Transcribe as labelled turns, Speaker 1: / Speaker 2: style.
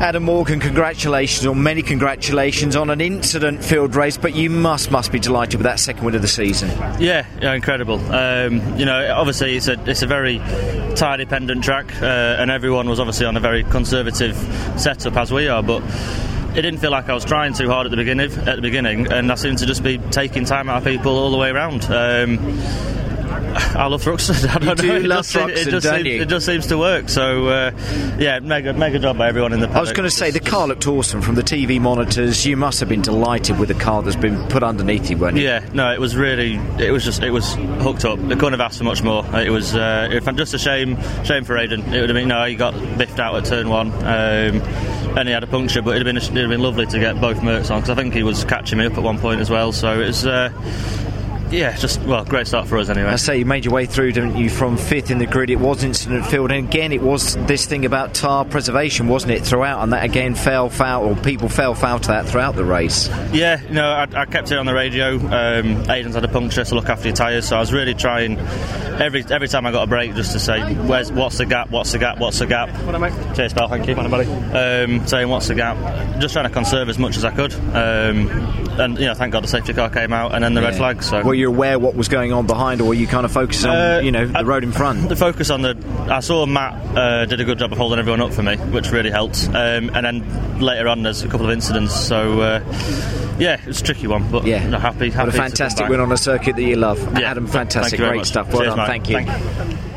Speaker 1: Adam Morgan, congratulations, or many congratulations on an incident-filled race, but you must must be delighted with that second win of the season.
Speaker 2: Yeah, yeah incredible. Um, you know, obviously it's a it's a very tire-dependent track, uh, and everyone was obviously on a very conservative setup as we are, but it didn't feel like I was trying too hard at the beginning. At the beginning, and I seemed to just be taking time out of people all the way around. Um, I love Thruxton. I don't
Speaker 1: you
Speaker 2: know.
Speaker 1: Do
Speaker 2: it,
Speaker 1: love
Speaker 2: just, it, just
Speaker 1: don't
Speaker 2: seems,
Speaker 1: you?
Speaker 2: it just seems to work. So uh, yeah, mega mega job by everyone in the. Paddock.
Speaker 1: I was going to say the car looked awesome from the TV monitors. You must have been delighted with the car that's been put underneath you, weren't you?
Speaker 2: Yeah, no, it was really, it was just, it was hooked up. They couldn't have asked for much more. It was, uh, it was just a shame, shame for Aidan. It would have been, no, he got biffed out at turn one, um, and he had a puncture, but it'd have been, it'd have been lovely to get both Mercs on because I think he was catching me up at one point as well. So it was. Uh, yeah, just well, great start for us anyway.
Speaker 1: I say you made your way through, didn't you, from fifth in the grid? It was incident filled, and again, it was this thing about tyre preservation, wasn't it, throughout? And that again fell foul, or people fell foul to that throughout the race.
Speaker 2: Yeah, you know, I, I kept it on the radio. Um, Aidan's had a puncture, so look after your tyres. So I was really trying every every time I got a break just to say, "Where's what's the gap? What's the gap? What's the gap?" Cheers, pal. Thank you, buddy. Um, saying what's the gap? Just trying to conserve as much as I could. Um, and you know, thank God the safety car came out, and then the red
Speaker 1: Yeah.
Speaker 2: flag. So
Speaker 1: Were you aware what was going on behind, or were you kind of focused on,
Speaker 2: Uh,
Speaker 1: you know, the
Speaker 2: I-
Speaker 1: road in front?
Speaker 2: the focus on the. I saw Matt uh, did a good job of holding everyone up for me, which really helped. Um, and then later on, there's a couple of incidents. So uh, yeah, it was a tricky one, but
Speaker 1: Yeah.
Speaker 2: happy. happy
Speaker 1: What a fantastic win on a circuit that you love.
Speaker 2: Yeah.
Speaker 1: Adam, fantastic, great
Speaker 2: much.
Speaker 1: stuff. Well
Speaker 2: Cheers,
Speaker 1: done, thank you.
Speaker 2: Thank you.